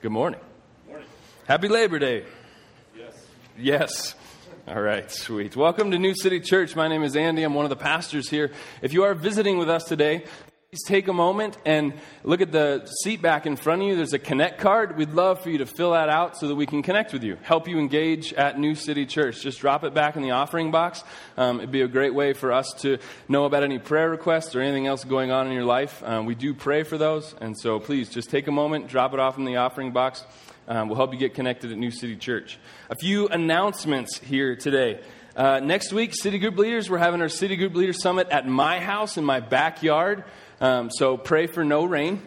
Good morning. Happy Labor Day. Yes. Yes. All right, sweet. Welcome to New City Church. My name is Andy. I'm one of the pastors here. If you are visiting with us today, please take a moment and look at the seat back in front of you. There's a connect card. We'd love for you to fill that out so that we can connect with you, help you engage at New City Church. Just drop it back in the offering box. Um, it'd be a great way for us to know about any prayer requests or anything else going on in your life. Um, we do pray for those, and so please just take a moment, drop it off in the offering box. Um, we'll help you get connected at New City Church. A few announcements here today. Uh, next week, City Group Leaders, we're having our City Group Leader Summit at my house in my backyard. Um, so pray for no rain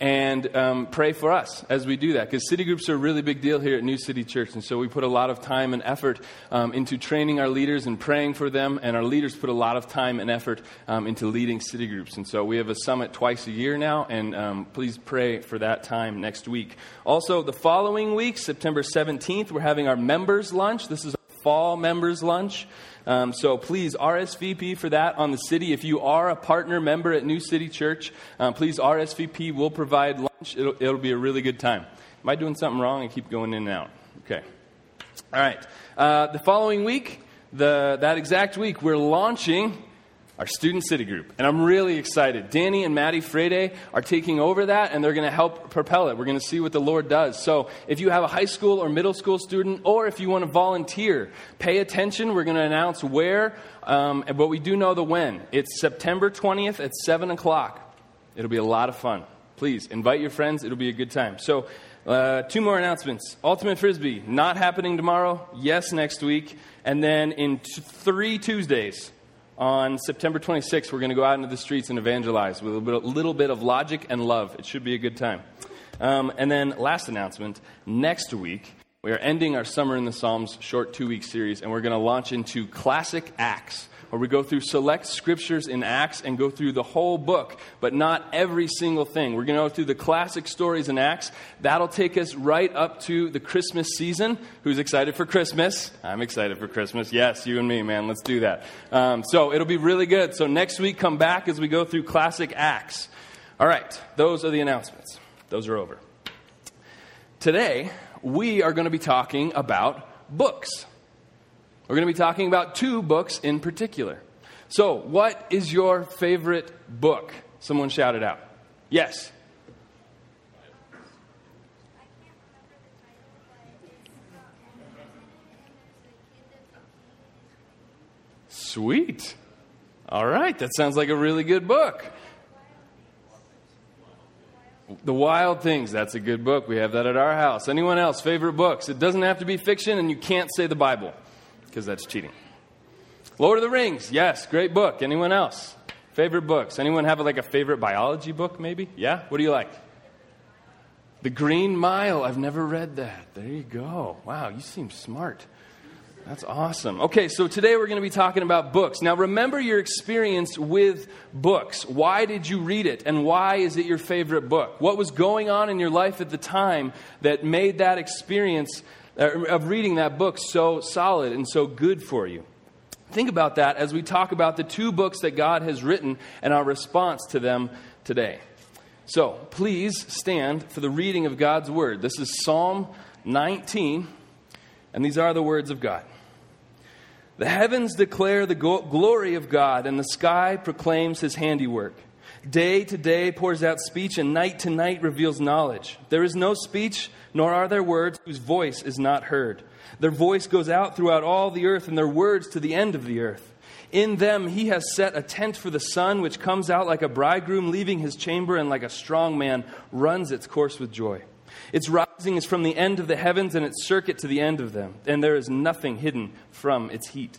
and um, pray for us as we do that because city groups are a really big deal here at New City Church. And so we put a lot of time and effort um, into training our leaders and praying for them. And our leaders put a lot of time and effort um, into leading city groups. And so we have a summit twice a year now. And um, please pray for that time next week. Also, the following week, September 17th, we're having our members' lunch. This is fall members' lunch. Um, so please RSVP for that on the city. If you are a partner member at New City Church, um, please RSVP. We'll provide lunch. It'll, it'll be a really good time. Am I doing something wrong? I keep going in and out. Okay. All right. Uh, the following week, the, that exact week, we're launching our student city group. And I'm really excited. Danny and Maddie Frede are taking over that, and they're going to help propel it. We're going to see what the Lord does. So if you have a high school or middle school student, or if you want to volunteer, pay attention. We're going to announce where, um, but we do know the when. It's September 20th at 7 o'clock. It'll be a lot of fun. Please invite your friends. It'll be a good time. So, uh, two more announcements. Ultimate Frisbee, not happening tomorrow. Yes, next week. And then in t- three Tuesdays, on September 26th, we're going to go out into the streets and evangelize with a little bit, of logic and love. It should be a good time. Um, and then, last announcement next week, we are ending our Summer in the Psalms short two week series, and we're going to launch into Classic Acts, where we go through select scriptures in Acts and go through the whole book, but not every single thing. We're going to go through the classic stories in Acts. That'll take us right up to the Christmas season. Who's excited for Christmas? I'm excited for Christmas. Yes, you and me, man. Let's do that. Um, so it'll be really good. So next week, come back as we go through classic Acts. All right, those are the announcements. Those are over. Today, we are going to be talking about books. We're going to be talking about two books in particular. So, what is your favorite book? Someone shouted out. Yes. Sweet. All right, that sounds like a really good book. The Wild Things, that's a good book. We have that at our house. Anyone else, favorite books? It doesn't have to be fiction, and you can't say the Bible because that's cheating. Lord of the Rings, yes, great book. Anyone else? Favorite books? Anyone have like a favorite biology book, maybe? Yeah? What do you like? The Green Mile. I've never read that. There you go. Wow, you seem smart. That's awesome. Okay, so today we're going to be talking about books. Now, remember your experience with books. Why did you read it, and why is it your favorite book? What was going on in your life at the time that made that experience Uh, of reading that book so solid and so good for you? Think about that as we talk about the two books that God has written and our response to them today. So, please stand for the reading of God's Word. This is Psalm 19, and these are the words of God. The heavens declare the glory of God, and the sky proclaims his handiwork. Day to day pours out speech, and night to night reveals knowledge. There is no speech, nor are there words whose voice is not heard. Their voice goes out throughout all the earth, and their words to the end of the earth. In them he has set a tent for the sun, which comes out like a bridegroom leaving his chamber, and like a strong man runs its course with joy. Its rising is from the end of the heavens, and its circuit to the end of them, and there is nothing hidden from its heat.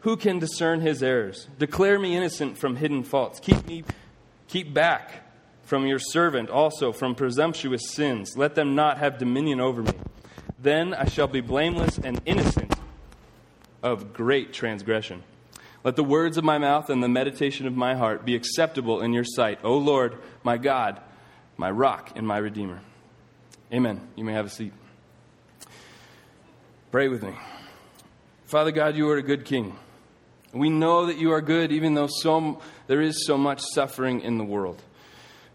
Who can discern his errors? Declare me innocent from hidden faults. Keep me, keep back from your servant also from presumptuous sins. Let them not have dominion over me. Then I shall be blameless and innocent of great transgression. Let the words of my mouth and the meditation of my heart be acceptable in your sight, O Lord, my God, my rock and my redeemer. Amen. You may have a seat. Pray with me. Father God, you are a good king. We know that you are good even though so, there is so much suffering in the world.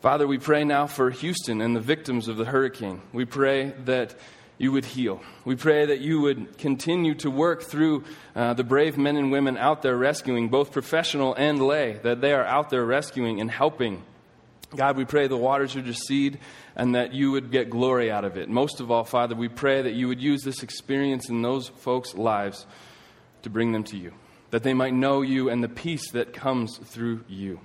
Father, we pray now for Houston and the victims of the hurricane. We pray that you would heal. We pray that you would continue to work through uh, the brave men and women out there rescuing, both professional and lay, that they are out there rescuing and helping. God, we pray the waters would recede and that you would get glory out of it. Most of all, Father, we pray that you would use this experience in those folks' lives to bring them to you, that they might know you and the peace that comes through you.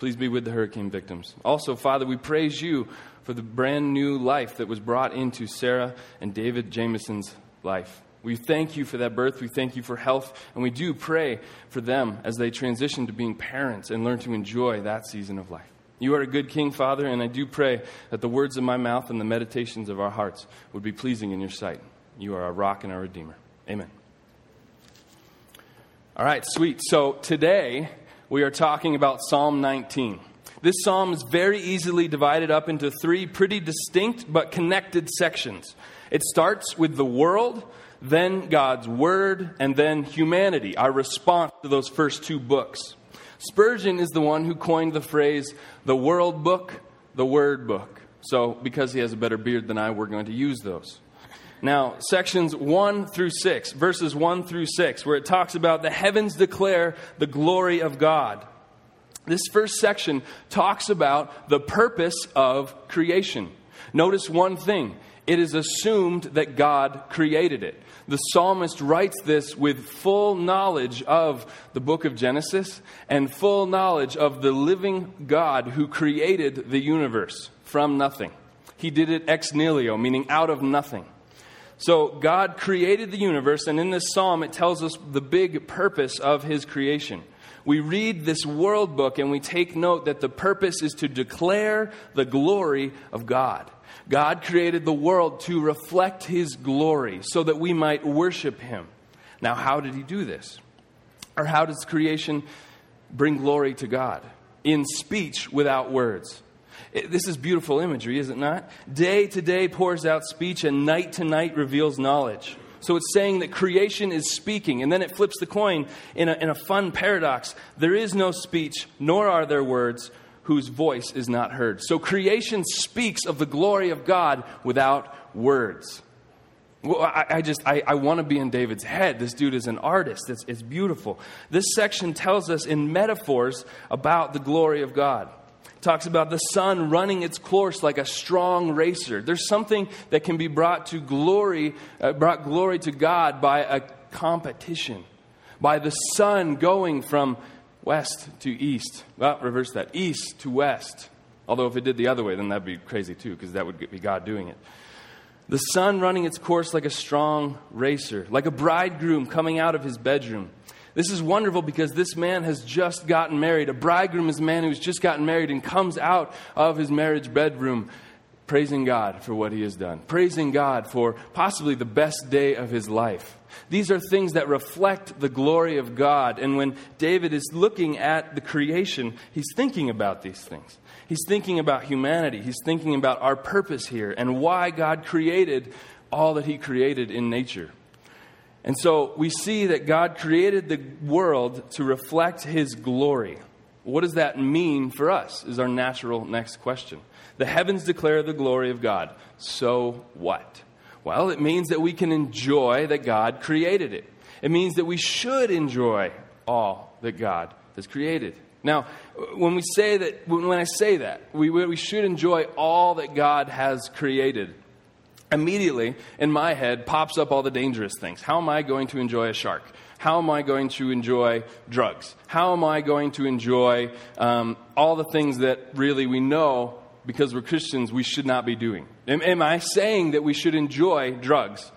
Please be with the hurricane victims. Also, Father, we praise you for the brand new life that was brought into Sarah and David Jameson's life. We thank you for that birth. We thank you for health. And we do pray for them as they transition to being parents and learn to enjoy that season of life. You are a good King, Father, and I do pray that the words of my mouth and the meditations of our hearts would be pleasing in your sight. You are our rock and our Redeemer. Amen. All right, sweet. So today we are talking about Psalm 19. This psalm is very easily divided up into three pretty distinct but connected sections. It starts with the world, then God's word, and then humanity, our response to those first two books. Spurgeon is the one who coined the phrase, the world book, the word book. So, because he has a better beard than I, we're going to use those. Now, sections 1 through 6, verses 1 through 6, where it talks about the heavens declare the glory of God. This first section talks about the purpose of creation. Notice one thing it is assumed that God created it. The psalmist writes this with full knowledge of the book of Genesis and full knowledge of the living God who created the universe from nothing. He did it ex nihilo, meaning out of nothing. So God created the universe, and in this psalm, it tells us the big purpose of his creation we read this world book and we take note that the purpose is to declare the glory of God. God created the world to reflect His glory so that we might worship Him. Now, how did He do this? Or how does creation bring glory to God? In speech without words. This is beautiful imagery, is it not? Day to day pours out speech, and night to night reveals knowledge. So it's saying that creation is speaking. And then it flips the coin in a, in a fun paradox. There is no speech, nor are there words whose voice is not heard. So creation speaks of the glory of God without words. Well, I, I just, I, I want to be in David's head. This dude is an artist. It's, it's beautiful. This section tells us in metaphors about the glory of God talks about the sun running its course like a strong racer. There's something that can be brought to glory, uh, brought glory to God by a competition, by the sun going from west to east. Well, reverse that, east to west. Although if it did the other way, then that'd be crazy too, because that would be God doing it. The sun running its course like a strong racer, like a bridegroom coming out of his bedroom. This is wonderful because this man has just gotten married. A bridegroom is a man who's just gotten married and comes out of his marriage bedroom praising God for what he has done, praising God for possibly the best day of his life. These are things that reflect the glory of God. And when David is looking at the creation, he's thinking about these things. He's thinking about humanity. He's thinking about our purpose here and why God created all that he created in nature. And so we see that God created the world to reflect his glory. What does that mean for us? Is our natural next question. The heavens declare the glory of God. So what? Well, it means that we can enjoy that God created it. It means that we should enjoy all that God has created. Now, when we say that, when I say that, we, we should enjoy all that God has created immediately in my head pops up all the dangerous things. How am I going to enjoy a shark? How am I going to enjoy drugs? How am I going to enjoy um, all the things that really we know because we're Christians we should not be doing? Am, am I saying that we should enjoy drugs?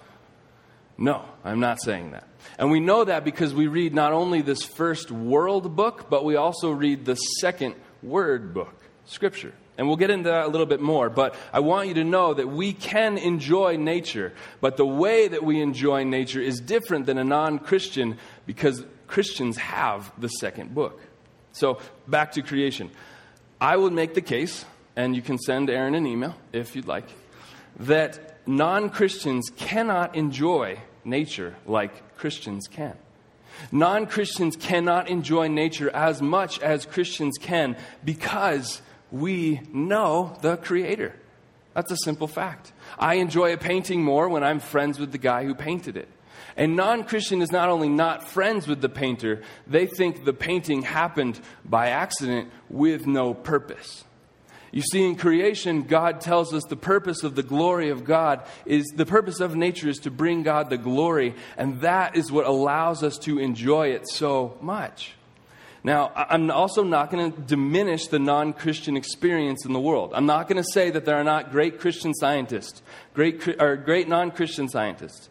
No, I'm not saying that. And we know that because we read not only this first world book, but we also read the second word book, Scripture. And we'll get into that a little bit more, but I want you to know that we can enjoy nature, but the way that we enjoy nature is different than a non Christian because Christians have the second book. So, back to creation. I would make the case, and you can send Aaron an email if you'd like, that non Christians cannot enjoy nature like Christians can. Non Christians cannot enjoy nature as much as Christians can because we know the Creator. That's a simple fact. I enjoy a painting more when I'm friends with the guy who painted it. And non Christian is not only not friends with the painter, they think the painting happened by accident with no purpose. You see, in creation, God tells us the purpose of the glory of God is the purpose of nature is to bring God the glory, and that is what allows us to enjoy it so much. Now, I'm also not going to diminish the non Christian experience in the world. I'm not going to say that there are not great Christian scientists, great, or great non Christian scientists,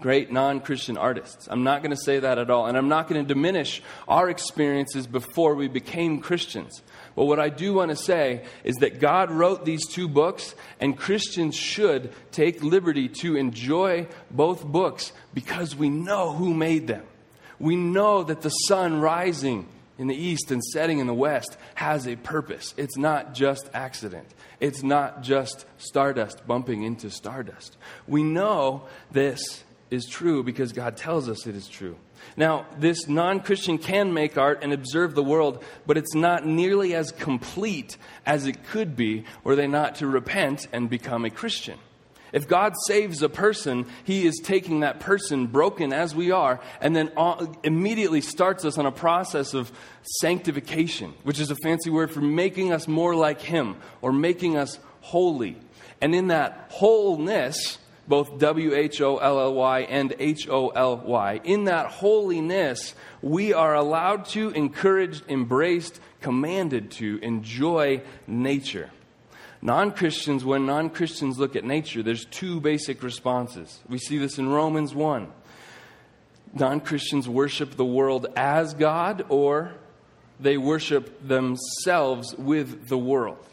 great non Christian artists. I'm not going to say that at all. And I'm not going to diminish our experiences before we became Christians. But what I do want to say is that God wrote these two books, and Christians should take liberty to enjoy both books because we know who made them. We know that the sun rising in the east and setting in the west has a purpose. It's not just accident. It's not just stardust bumping into stardust. We know this is true because God tells us it is true. Now, this non Christian can make art and observe the world, but it's not nearly as complete as it could be were they not to repent and become a Christian. If God saves a person, He is taking that person, broken as we are, and then immediately starts us on a process of sanctification, which is a fancy word for making us more like Him or making us holy. And in that wholeness, both W H O L L Y and H O L Y. In that holiness, we are allowed to, encouraged, embraced, commanded to enjoy nature. Non Christians, when non Christians look at nature, there's two basic responses. We see this in Romans 1. Non Christians worship the world as God, or they worship themselves with the world.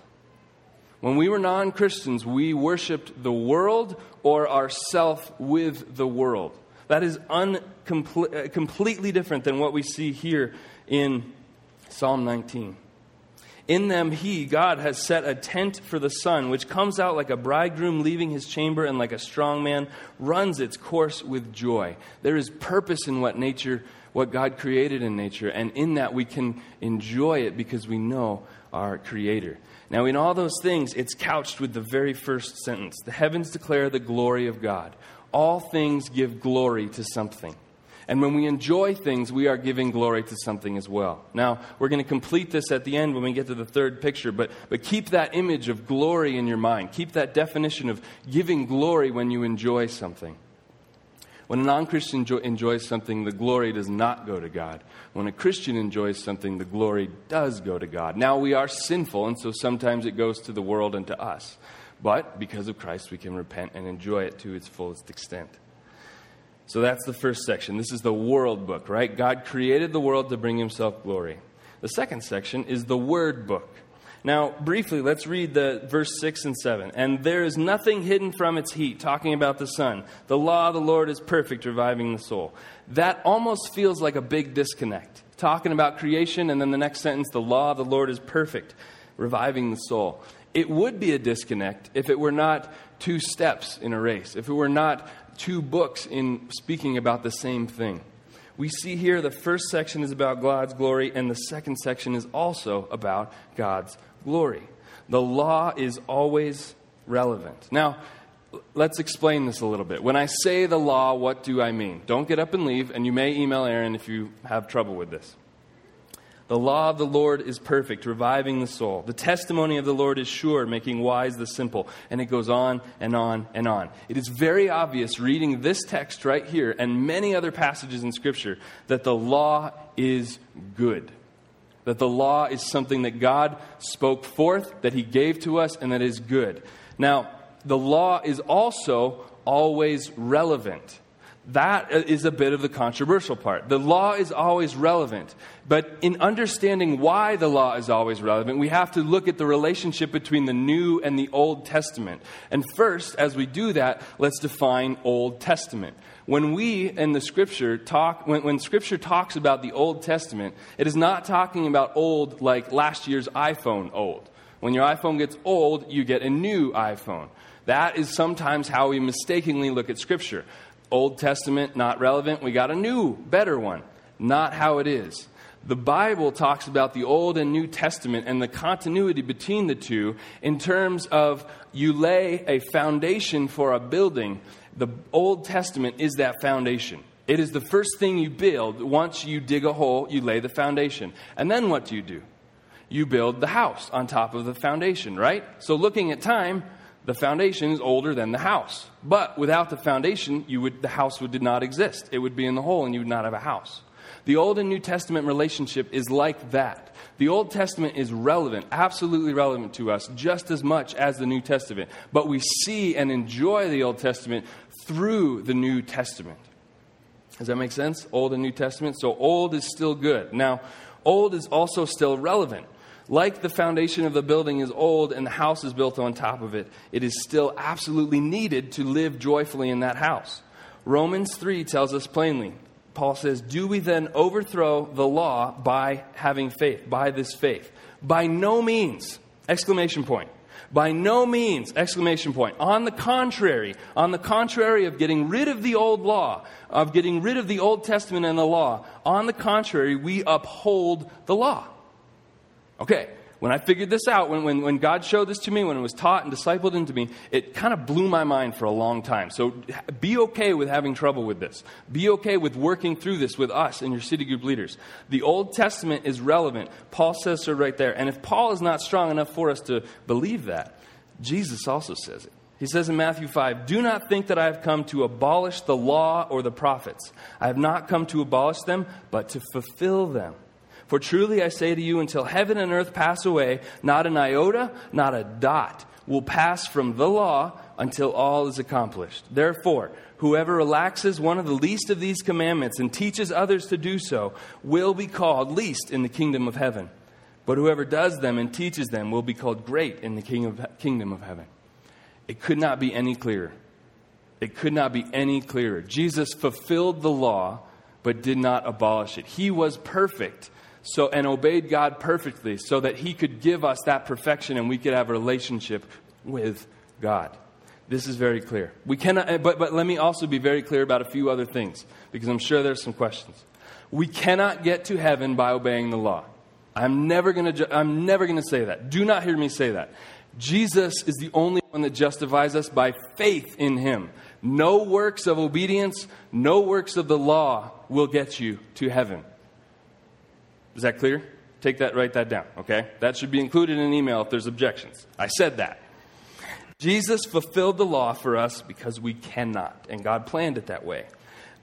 When we were non Christians, we worshiped the world or ourself with the world. That is uncomple- uh, completely different than what we see here in Psalm 19. In them, He, God, has set a tent for the sun, which comes out like a bridegroom leaving his chamber and like a strong man runs its course with joy. There is purpose in what nature, what God created in nature, and in that we can enjoy it because we know our Creator. Now, in all those things, it's couched with the very first sentence The heavens declare the glory of God. All things give glory to something. And when we enjoy things, we are giving glory to something as well. Now, we're going to complete this at the end when we get to the third picture, but, but keep that image of glory in your mind. Keep that definition of giving glory when you enjoy something. When a non Christian enjoys something, the glory does not go to God. When a Christian enjoys something, the glory does go to God. Now, we are sinful, and so sometimes it goes to the world and to us. But because of Christ, we can repent and enjoy it to its fullest extent. So that's the first section. This is the world book, right? God created the world to bring himself glory. The second section is the word book. Now, briefly, let's read the verse 6 and 7. And there is nothing hidden from its heat, talking about the sun. The law of the Lord is perfect, reviving the soul. That almost feels like a big disconnect. Talking about creation, and then the next sentence, the law of the Lord is perfect, reviving the soul. It would be a disconnect if it were not two steps in a race, if it were not two books in speaking about the same thing. We see here the first section is about God's glory, and the second section is also about God's glory. The law is always relevant. Now, let's explain this a little bit. When I say the law, what do I mean? Don't get up and leave, and you may email Aaron if you have trouble with this. The law of the Lord is perfect, reviving the soul. The testimony of the Lord is sure, making wise the simple. And it goes on and on and on. It is very obvious reading this text right here and many other passages in Scripture that the law is good that the law is something that God spoke forth, that He gave to us, and that is good. Now, the law is also always relevant. That is a bit of the controversial part. The law is always relevant, but in understanding why the law is always relevant, we have to look at the relationship between the New and the Old Testament. And first, as we do that, let's define Old Testament. When we in the Scripture talk, when, when Scripture talks about the Old Testament, it is not talking about old like last year's iPhone old. When your iPhone gets old, you get a new iPhone. That is sometimes how we mistakenly look at Scripture. Old Testament, not relevant. We got a new, better one. Not how it is. The Bible talks about the Old and New Testament and the continuity between the two in terms of you lay a foundation for a building. The Old Testament is that foundation. It is the first thing you build. Once you dig a hole, you lay the foundation. And then what do you do? You build the house on top of the foundation, right? So looking at time, the foundation is older than the house. But without the foundation, you would, the house would did not exist. It would be in the hole and you would not have a house. The Old and New Testament relationship is like that. The Old Testament is relevant, absolutely relevant to us, just as much as the New Testament. But we see and enjoy the Old Testament through the New Testament. Does that make sense? Old and New Testament? So, old is still good. Now, old is also still relevant. Like the foundation of the building is old and the house is built on top of it, it is still absolutely needed to live joyfully in that house. Romans 3 tells us plainly Paul says, Do we then overthrow the law by having faith, by this faith? By no means! Exclamation point. By no means! Exclamation point. On the contrary, on the contrary of getting rid of the old law, of getting rid of the Old Testament and the law, on the contrary, we uphold the law. Okay, when I figured this out, when, when, when God showed this to me, when it was taught and discipled into me, it kind of blew my mind for a long time. So be okay with having trouble with this. Be okay with working through this with us and your city group leaders. The Old Testament is relevant. Paul says so right there. And if Paul is not strong enough for us to believe that, Jesus also says it. He says in Matthew 5, Do not think that I have come to abolish the law or the prophets. I have not come to abolish them, but to fulfill them. For truly I say to you, until heaven and earth pass away, not an iota, not a dot will pass from the law until all is accomplished. Therefore, whoever relaxes one of the least of these commandments and teaches others to do so will be called least in the kingdom of heaven. But whoever does them and teaches them will be called great in the king kingdom of heaven. It could not be any clearer. It could not be any clearer. Jesus fulfilled the law, but did not abolish it. He was perfect so and obeyed God perfectly so that he could give us that perfection and we could have a relationship with God. This is very clear. We cannot eh, but but let me also be very clear about a few other things because I'm sure there's some questions. We cannot get to heaven by obeying the law. I'm never going to I'm never going to say that. Do not hear me say that. Jesus is the only one that justifies us by faith in him. No works of obedience, no works of the law will get you to heaven. Is that clear? Take that, write that down, okay? That should be included in an email if there's objections. I said that. Jesus fulfilled the law for us because we cannot, and God planned it that way.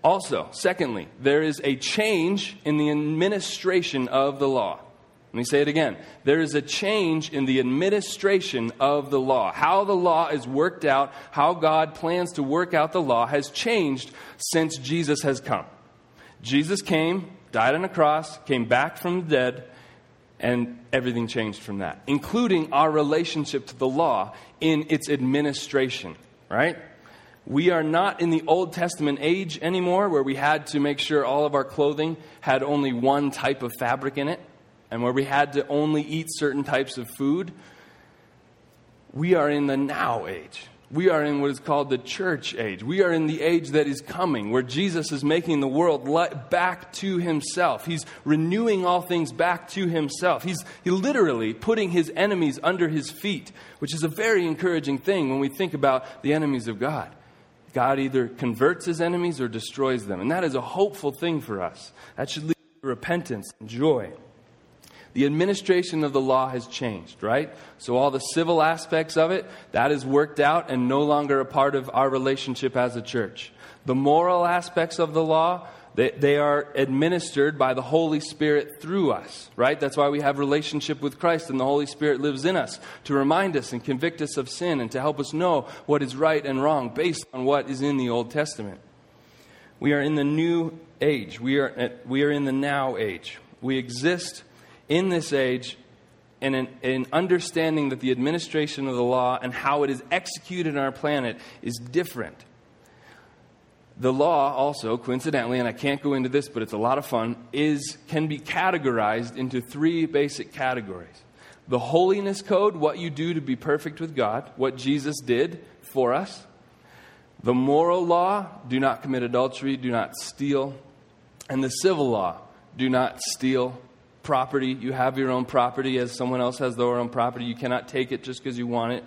Also, secondly, there is a change in the administration of the law. Let me say it again. There is a change in the administration of the law. How the law is worked out, how God plans to work out the law has changed since Jesus has come. Jesus came, died on a cross, came back from the dead, and everything changed from that, including our relationship to the law in its administration, right? We are not in the Old Testament age anymore where we had to make sure all of our clothing had only one type of fabric in it and where we had to only eat certain types of food. We are in the now age we are in what is called the church age. We are in the age that is coming, where Jesus is making the world back to himself. He's renewing all things back to himself. He's he literally putting his enemies under his feet, which is a very encouraging thing when we think about the enemies of God. God either converts his enemies or destroys them. And that is a hopeful thing for us. That should lead to repentance and joy. The administration of the law has changed, right? So all the civil aspects of it, that is worked out and no longer a part of our relationship as a church. The moral aspects of the law, they, they are administered by the Holy Spirit through us, right? That's why we have relationship with Christ and the Holy Spirit lives in us to remind us and convict us of sin and to help us know what is right and wrong based on what is in the Old Testament. We are in the new age. We are, at, we are in the now age. We exist in this age in in understanding that the administration of the law and how it is executed on our planet is different. The law also, coincidentally, and I can't go into this, but it's a lot of fun, is can be categorized into three basic categories. The holiness code, what you do to be perfect with God, what Jesus did for us. The moral law, do not commit adultery, do not steal. And the civil law, do not steal property. You have your own property as someone else has their own property. You cannot take it just because you want it.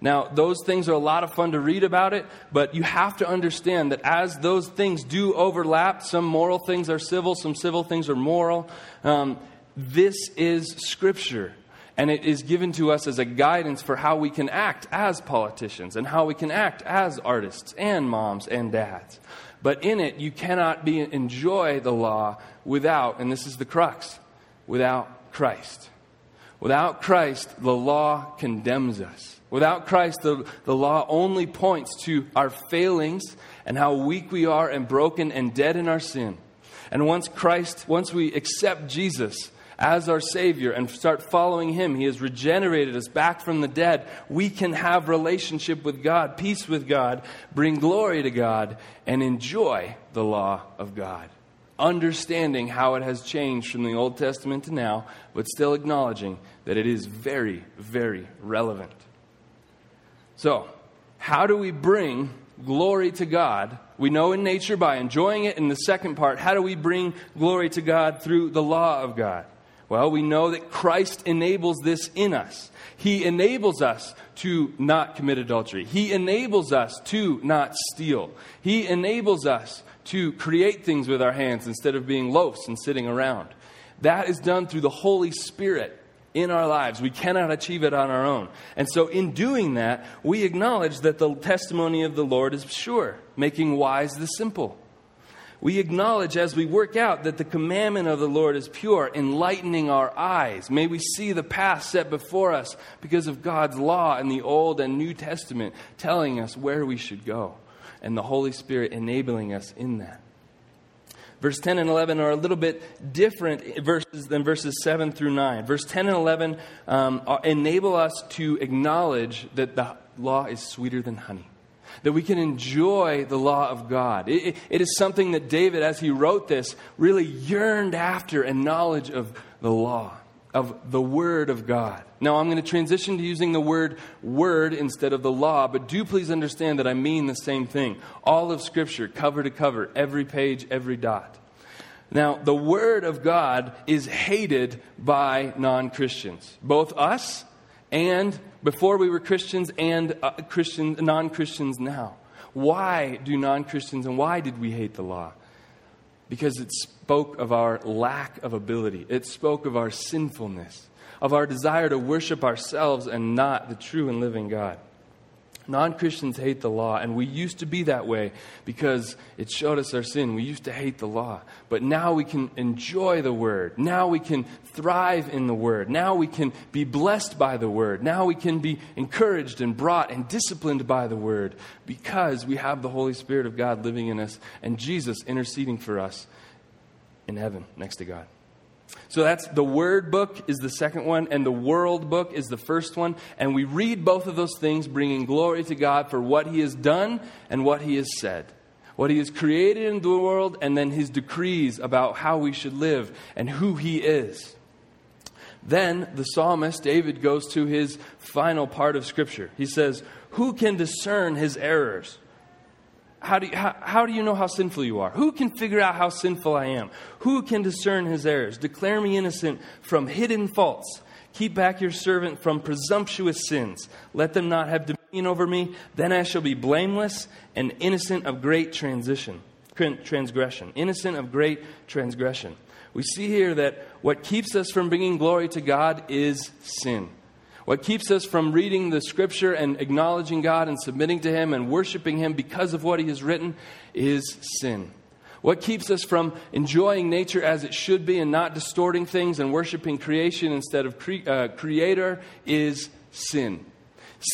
Now, those things are a lot of fun to read about it, but you have to understand that as those things do overlap, some moral things are civil, some civil things are moral. Um, this is Scripture. And it is given to us as a guidance for how we can act as politicians and how we can act as artists and moms and dads. But in it, you cannot be, enjoy the law without, and this is the crux, without Christ. Without Christ, the law condemns us. Without Christ, the, the law only points to our failings and how weak we are and broken and dead in our sin. And once Christ, once we accept Jesus as our Savior and start following Him, He has regenerated us back from the dead. We can have relationship with God, peace with God, bring glory to God, and enjoy the law of God understanding how it has changed from the Old Testament to now, but still acknowledging that it is very, very relevant. So, how do we bring glory to God? We know in nature by enjoying it. In the second part, how do we bring glory to God through the law of God? Well, we know that Christ enables this in us. He enables us to not commit adultery. He enables us to not steal. He enables us to create things with our hands instead of being loafs and sitting around. That is done through the Holy Spirit in our lives. We cannot achieve it on our own. And so, in doing that, we acknowledge that the testimony of the Lord is sure, making wise the simple. We acknowledge as we work out that the commandment of the Lord is pure, enlightening our eyes. May we see the path set before us because of God's law in the Old and New Testament telling us where we should go and the Holy Spirit enabling us in that. Verse 10 and 11 are a little bit different verses than verses 7 through 9. Verse 10 and 11 um, enable us to acknowledge that the law is sweeter than honey, that we can enjoy the law of God. It, it, it is something that David, as he wrote this, really yearned after a knowledge of the law of the Word of God. Now, I'm going to transition to using the word word instead of the law, but do please understand that I mean the same thing. All of Scripture, cover to cover, every page, every dot. Now, the Word of God is hated by non Christians, both us and before we were Christians and uh, Christian, non Christians now. Why do non Christians and why did we hate the law? Because it spoke of our lack of ability. It spoke of our sinfulness, of our desire to worship ourselves and not the true and living God. Non Christians hate the law, and we used to be that way because it showed us our sin. We used to hate the law. But now we can enjoy the Word. Now we can thrive in the Word. Now we can be blessed by the Word. Now we can be encouraged and brought and disciplined by the Word because we have the Holy Spirit of God living in us and Jesus interceding for us in heaven next to God. So that's the Word book is the second one, and the World book is the first one. And we read both of those things, bringing glory to God for what He has done and what He has said. What He has created in the world, and then His decrees about how we should live and who He is. Then the psalmist, David, goes to his final part of Scripture. He says, Who can discern his errors? How do, you, how, how do you know how sinful you are? Who can figure out how sinful I am? Who can discern his errors? Declare me innocent from hidden faults. Keep back your servant from presumptuous sins. Let them not have dominion over me. Then I shall be blameless and innocent of great transition, transgression. Innocent of great transgression. We see here that what keeps us from bringing glory to God is sin. What keeps us from reading the scripture and acknowledging God and submitting to Him and worshiping Him because of what He has written is sin. What keeps us from enjoying nature as it should be and not distorting things and worshiping creation instead of cre- uh, creator is sin.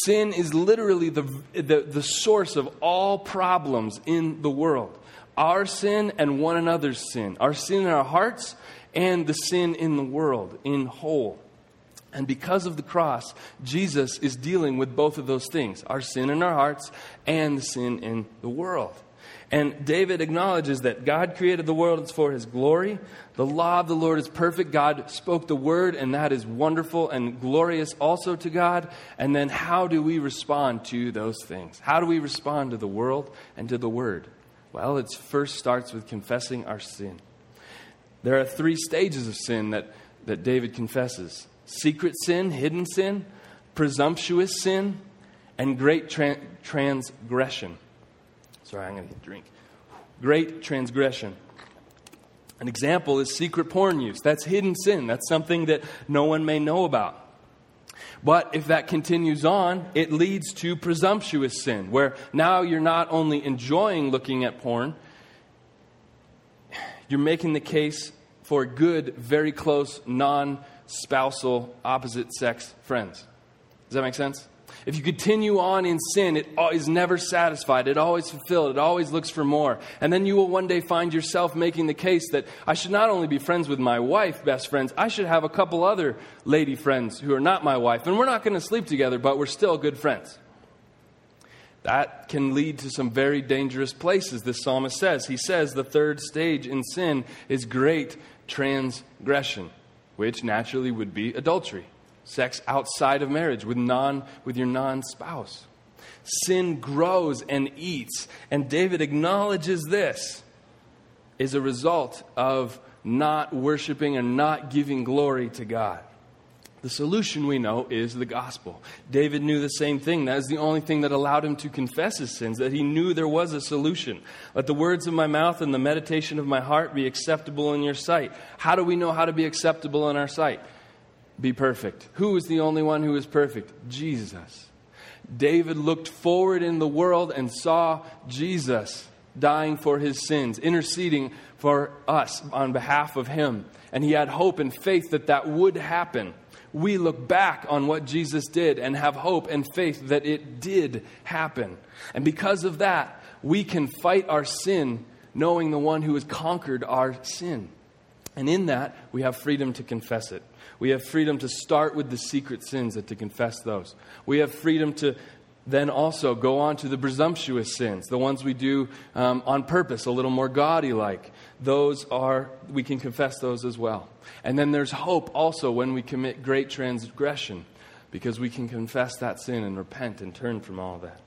Sin is literally the, the, the source of all problems in the world. our sin and one another's sin, our sin in our hearts and the sin in the world in whole. And because of the cross, Jesus is dealing with both of those things our sin in our hearts and the sin in the world. And David acknowledges that God created the world for his glory. The law of the Lord is perfect. God spoke the word, and that is wonderful and glorious also to God. And then, how do we respond to those things? How do we respond to the world and to the word? Well, it first starts with confessing our sin. There are three stages of sin that, that David confesses secret sin, hidden sin, presumptuous sin, and great tra- transgression. Sorry, I'm going to drink. Great transgression. An example is secret porn use. That's hidden sin. That's something that no one may know about. But if that continues on, it leads to presumptuous sin, where now you're not only enjoying looking at porn, you're making the case for good, very close, non spousal, opposite sex friends. Does that make sense? If you continue on in sin, it is never satisfied. It always fulfilled. It always looks for more. And then you will one day find yourself making the case that I should not only be friends with my wife, best friends, I should have a couple other lady friends who are not my wife. And we're not going to sleep together, but we're still good friends. That can lead to some very dangerous places, this psalmist says. He says the third stage in sin is great transgression, which naturally would be adultery sex outside of marriage with, non, with your non spouse. Sin grows and eats, and David acknowledges this is a result of not worshiping and not giving glory to God. The solution we know is the gospel. David knew the same thing. That is the only thing that allowed him to confess his sins, that he knew there was a solution. Let the words of my mouth and the meditation of my heart be acceptable in your sight. How do we know how to be acceptable in our sight? be perfect. Who is the only one who is perfect? Jesus. David looked forward in the world and saw Jesus dying for his sins, interceding for us on behalf of him. And he had hope and faith that that would happen. We look back on what Jesus did and have hope and faith that it did happen. And because of that, we can fight our sin knowing the one who has conquered our sin. And in that, we have freedom to confess it. We have freedom to start with the secret sins and to confess those. We have freedom to then also go on to the presumptuous sins, the ones we do um, on purpose, a little more gaudy like. Those are, we can confess those as well. And then there's hope also when we commit great transgression, because we can confess that sin and repent and turn from all that.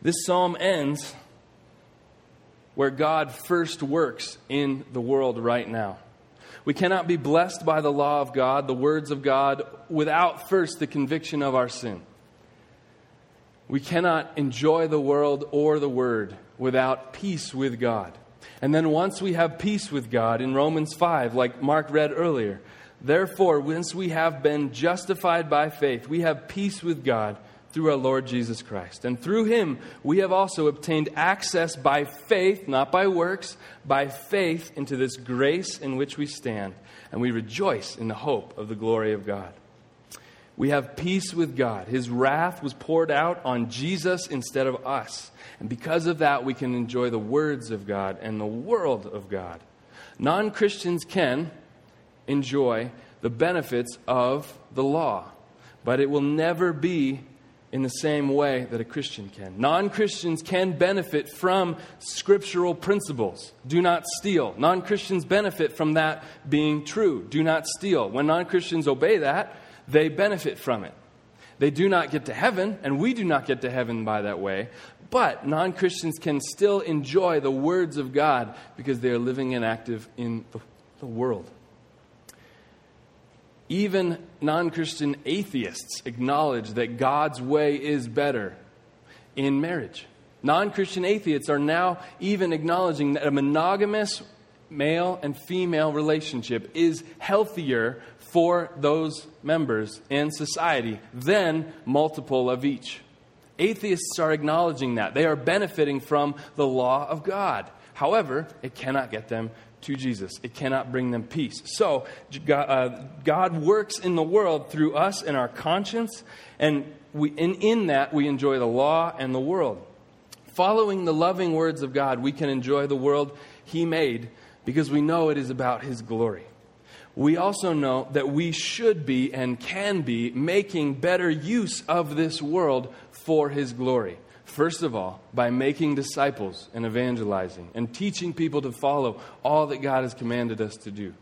This psalm ends where God first works in the world right now. We cannot be blessed by the law of God, the words of God, without first the conviction of our sin. We cannot enjoy the world or the word without peace with God. And then once we have peace with God in Romans 5, like Mark read earlier, therefore, once we have been justified by faith, we have peace with God through our Lord Jesus Christ. And through him, we have also obtained access by faith, not by works, by faith into this grace in which we stand. And we rejoice in the hope of the glory of God. We have peace with God. His wrath was poured out on Jesus instead of us. And because of that, we can enjoy the words of God and the world of God. Non Christians can enjoy the benefits of the law, but it will never be in the same way that a Christian can. Non Christians can benefit from scriptural principles. Do not steal. Non Christians benefit from that being true. Do not steal. When non Christians obey that, they benefit from it. They do not get to heaven, and we do not get to heaven by that way. But non Christians can still enjoy the words of God because they are living and active in the world. Even non Christian atheists acknowledge that God's way is better in marriage. Non Christian atheists are now even acknowledging that a monogamous male and female relationship is healthier for those members in society than multiple of each. Atheists are acknowledging that. They are benefiting from the law of God. However, it cannot get them to Jesus. It cannot bring them peace. So, God, uh, God works in the world through us and our conscience, and we, in, in that we enjoy the law and the world. Following the loving words of God, we can enjoy the world He made because we know it is about His glory. We also know that we should be and can be making better use of this world for His glory. First of all, by making disciples and evangelizing and teaching people to follow all that God has commanded us to do.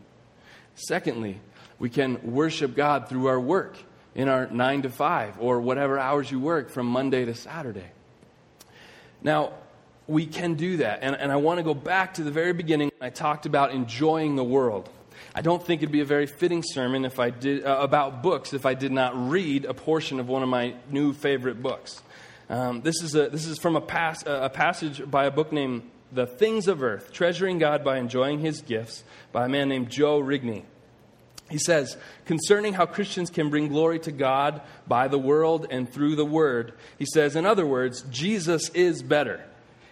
Secondly, we can worship God through our work in our nine to five or whatever hours you work from Monday to Saturday. Now, we can do that. And, and I want to go back to the very beginning. I talked about enjoying the world. I don't think it'd be a very fitting sermon if I did, uh, about books if I did not read a portion of one of my new favorite books. Um, this, is a, this is from a, pas- a passage by a book named The Things of Earth Treasuring God by Enjoying His Gifts by a man named Joe Rigney. He says, concerning how Christians can bring glory to God by the world and through the word, he says, in other words, Jesus is better.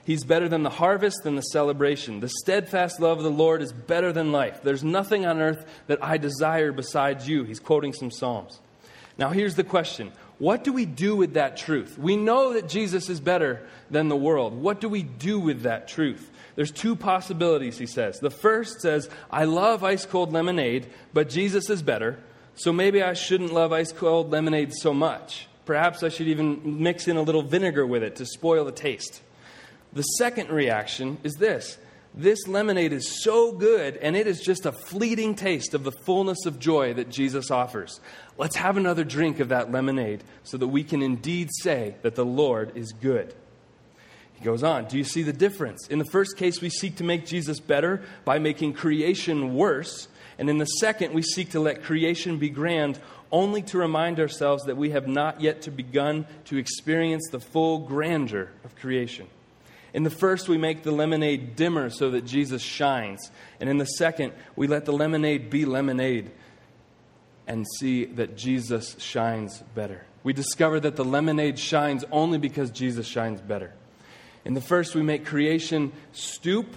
He's better than the harvest than the celebration. The steadfast love of the Lord is better than life. There's nothing on earth that I desire besides you. He's quoting some Psalms. Now, here's the question What do we do with that truth? We know that Jesus is better than the world. What do we do with that truth? There's two possibilities, he says. The first says, I love ice cold lemonade, but Jesus is better, so maybe I shouldn't love ice cold lemonade so much. Perhaps I should even mix in a little vinegar with it to spoil the taste. The second reaction is this this lemonade is so good, and it is just a fleeting taste of the fullness of joy that Jesus offers. Let's have another drink of that lemonade so that we can indeed say that the Lord is good. He goes on, Do you see the difference? In the first case, we seek to make Jesus better by making creation worse. And in the second, we seek to let creation be grand only to remind ourselves that we have not yet to begun to experience the full grandeur of creation. In the first, we make the lemonade dimmer so that Jesus shines. And in the second, we let the lemonade be lemonade and see that Jesus shines better. We discover that the lemonade shines only because Jesus shines better. In the first, we make creation stoop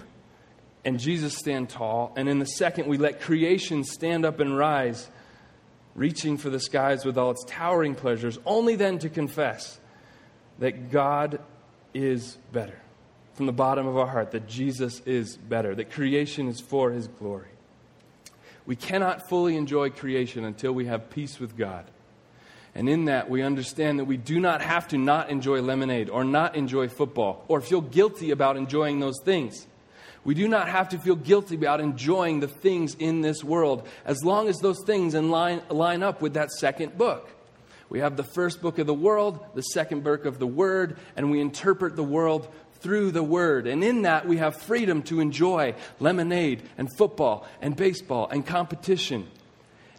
and Jesus stand tall. And in the second, we let creation stand up and rise, reaching for the skies with all its towering pleasures, only then to confess that God is better from the bottom of our heart, that Jesus is better, that creation is for his glory. We cannot fully enjoy creation until we have peace with God. And in that, we understand that we do not have to not enjoy lemonade or not enjoy football or feel guilty about enjoying those things. We do not have to feel guilty about enjoying the things in this world as long as those things in line, line up with that second book. We have the first book of the world, the second book of the Word, and we interpret the world through the Word. And in that, we have freedom to enjoy lemonade and football and baseball and competition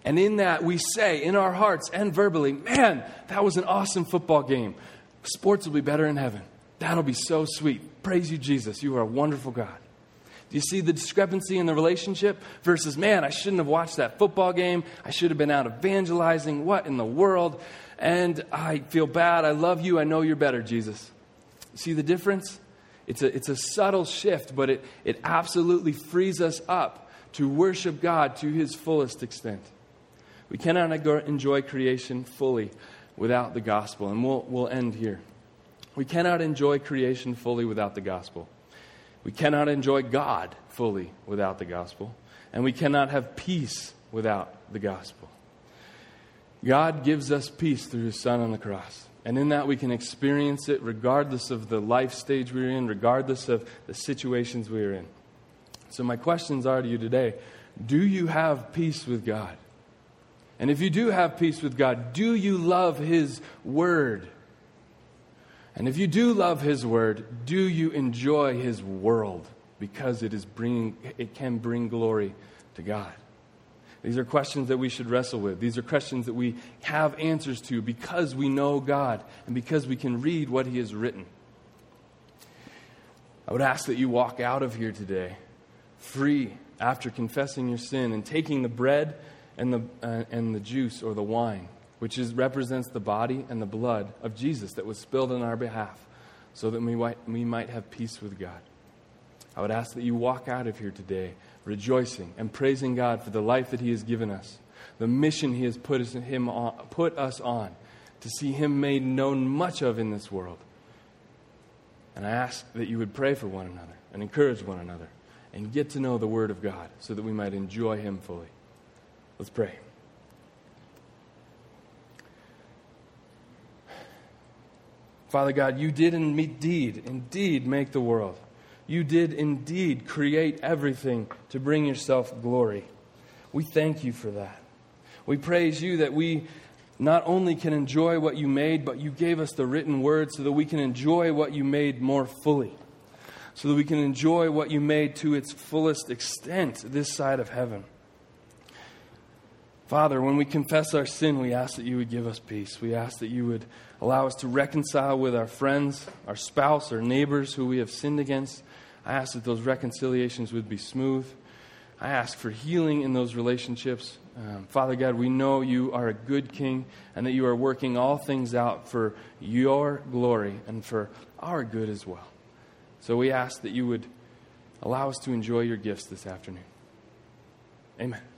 and in that, we say in our hearts and verbally, man, that was an awesome football game. Sports will be better in heaven. That'll be so sweet. Praise you, Jesus. You are a wonderful God. Do you see the discrepancy in the relationship versus, man, I shouldn't have watched that football game. I should have been out evangelizing. What in the world? And I feel bad. I love you. I know you're better, Jesus. See the difference? It's a, it's a subtle shift, but it, it absolutely frees us up to worship God to his fullest extent. We cannot enjoy creation fully without the gospel. And we'll, we'll end here. We cannot enjoy creation fully without the gospel. We cannot enjoy God fully without the gospel. And we cannot have peace without the gospel. God gives us peace through his Son on the cross. And in that, we can experience it regardless of the life stage we're in, regardless of the situations we're in. So, my questions are to you today Do you have peace with God? And if you do have peace with God, do you love His Word? And if you do love His Word, do you enjoy His world? Because it, is bringing, it can bring glory to God. These are questions that we should wrestle with. These are questions that we have answers to because we know God and because we can read what He has written. I would ask that you walk out of here today free after confessing your sin and taking the bread and the, uh, and the juice or the wine, which is, represents the body and the blood of Jesus that was spilled on our behalf, so that we might, we might have peace with God. I would ask that you walk out of here today rejoicing and praising God for the life that He has given us, the mission He has put us, him on, put us on, to see Him made known much of in this world. And I ask that you would pray for one another and encourage one another and get to know the Word of God so that we might enjoy Him fully. Let's pray. Father God, you did indeed, indeed make the world. You did indeed create everything to bring yourself glory. We thank you for that. We praise you that we not only can enjoy what you made, but you gave us the written word so that we can enjoy what you made more fully, so that we can enjoy what you made to its fullest extent this side of heaven. Father, when we confess our sin, we ask that you would give us peace. We ask that you would allow us to reconcile with our friends, our spouse, our neighbors who we have sinned against. I ask that those reconciliations would be smooth. I ask for healing in those relationships. Um, Father God, we know you are a good king and that you are working all things out for your glory and for our good as well. So we ask that you would allow us to enjoy your gifts this afternoon. Amen.